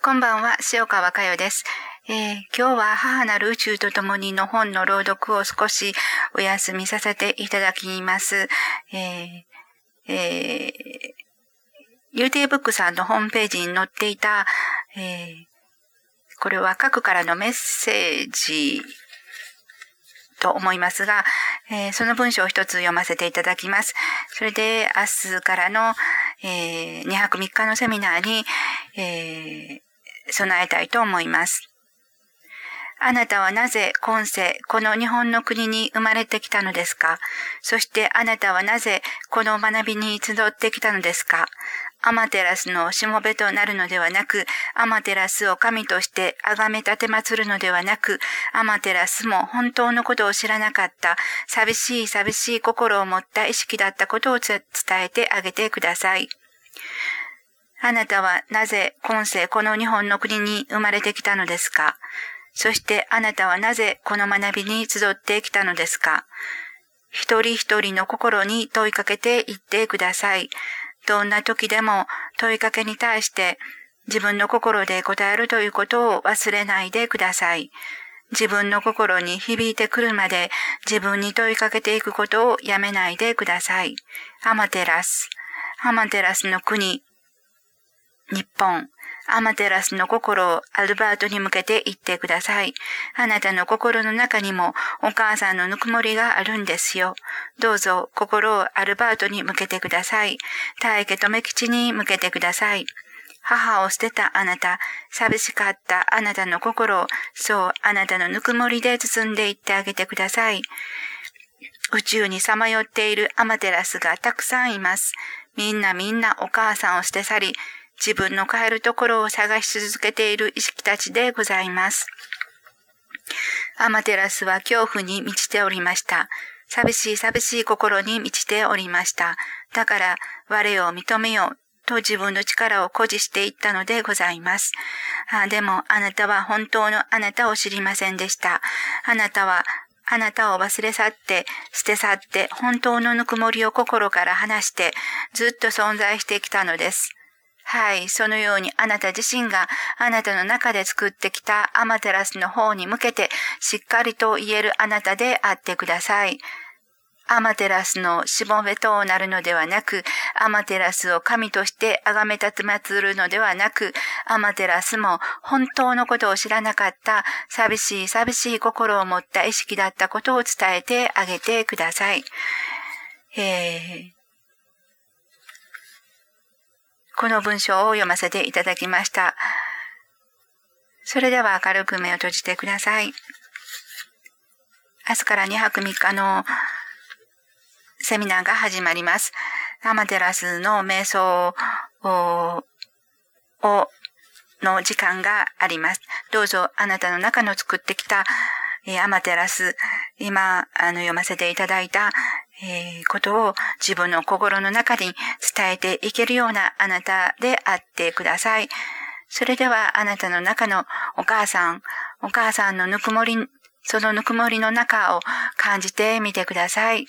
こんばんは、塩川佳代です、えー、今日は母なる宇宙と共にの本の朗読を少しお休みさせていただきます。えーえー、ユーテーブックさんのホームページに載っていた、えー、これは核からのメッセージと思いますが、えー、その文章を一つ読ませていただきます。それで明日からの、えー、2泊3日のセミナーに、えー、備えたいと思います。あなたはなぜ今世、この日本の国に生まれてきたのですか？そしてあなたはなぜこの学びに集ってきたのですか？アマテラスのしもべとなるのではなく、アマテラスを神として崇め立てまつるのではなく、アマテラスも本当のことを知らなかった、寂しい寂しい心を持った意識だったことを伝えてあげてください。あなたはなぜ今世この日本の国に生まれてきたのですか？そしてあなたはなぜこの学びに集ってきたのですか？一人一人の心に問いかけていってください。どんな時でも問いかけに対して自分の心で答えるということを忘れないでください。自分の心に響いてくるまで自分に問いかけていくことをやめないでください。アマテラス。アマテラスの国。日本。アマテラスの心をアルバートに向けて言ってください。あなたの心の中にもお母さんのぬくもりがあるんですよ。どうぞ心をアルバートに向けてください。大家留吉に向けてください。母を捨てたあなた、寂しかったあなたの心を、そうあなたのぬくもりで包んでいってあげてください。宇宙にさまよっているアマテラスがたくさんいます。みんなみんなお母さんを捨て去り、自分の帰るところを探し続けている意識たちでございます。アマテラスは恐怖に満ちておりました。寂しい寂しい心に満ちておりました。だから、我を認めようと自分の力を誇示していったのでございます。あでも、あなたは本当のあなたを知りませんでした。あなたはあなたを忘れ去って、捨て去って、本当のぬくもりを心から離して、ずっと存在してきたのです。はい、そのようにあなた自身があなたの中で作ってきたアマテラスの方に向けてしっかりと言えるあなたであってください。アマテラスのしもべとなるのではなく、アマテラスを神として崇め立てまつるのではなく、アマテラスも本当のことを知らなかった寂しい寂しい心を持った意識だったことを伝えてあげてください。えーこの文章を読ませていただきました。それでは明るく目を閉じてください。明日から2泊3日のセミナーが始まります。アマテラスの瞑想をの時間があります。どうぞあなたの中の作ってきたえアマテラス、今あの読ませていただいたえー、ことを自分の心の中に伝えていけるようなあなたであってください。それではあなたの中のお母さん、お母さんのぬくもり、そのぬくもりの中を感じてみてください。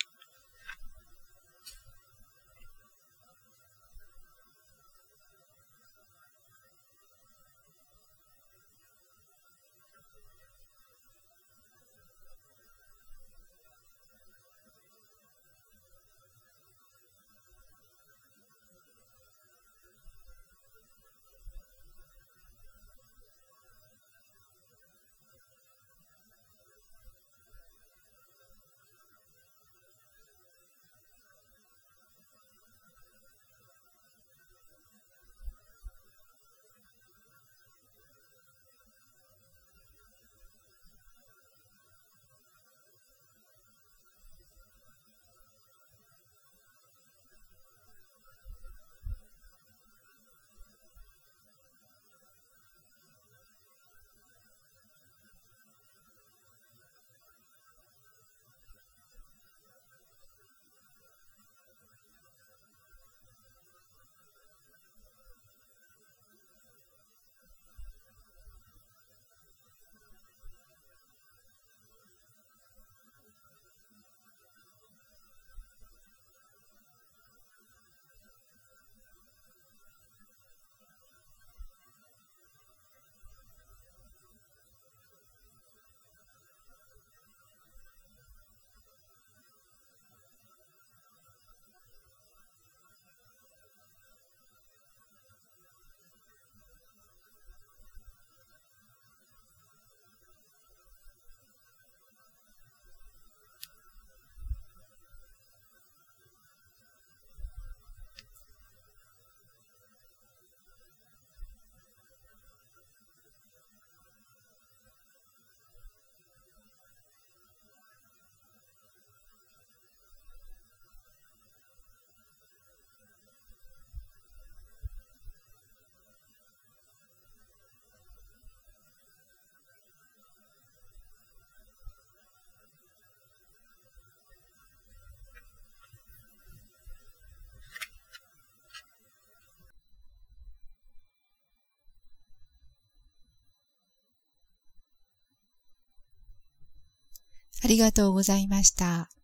ありがとうございました。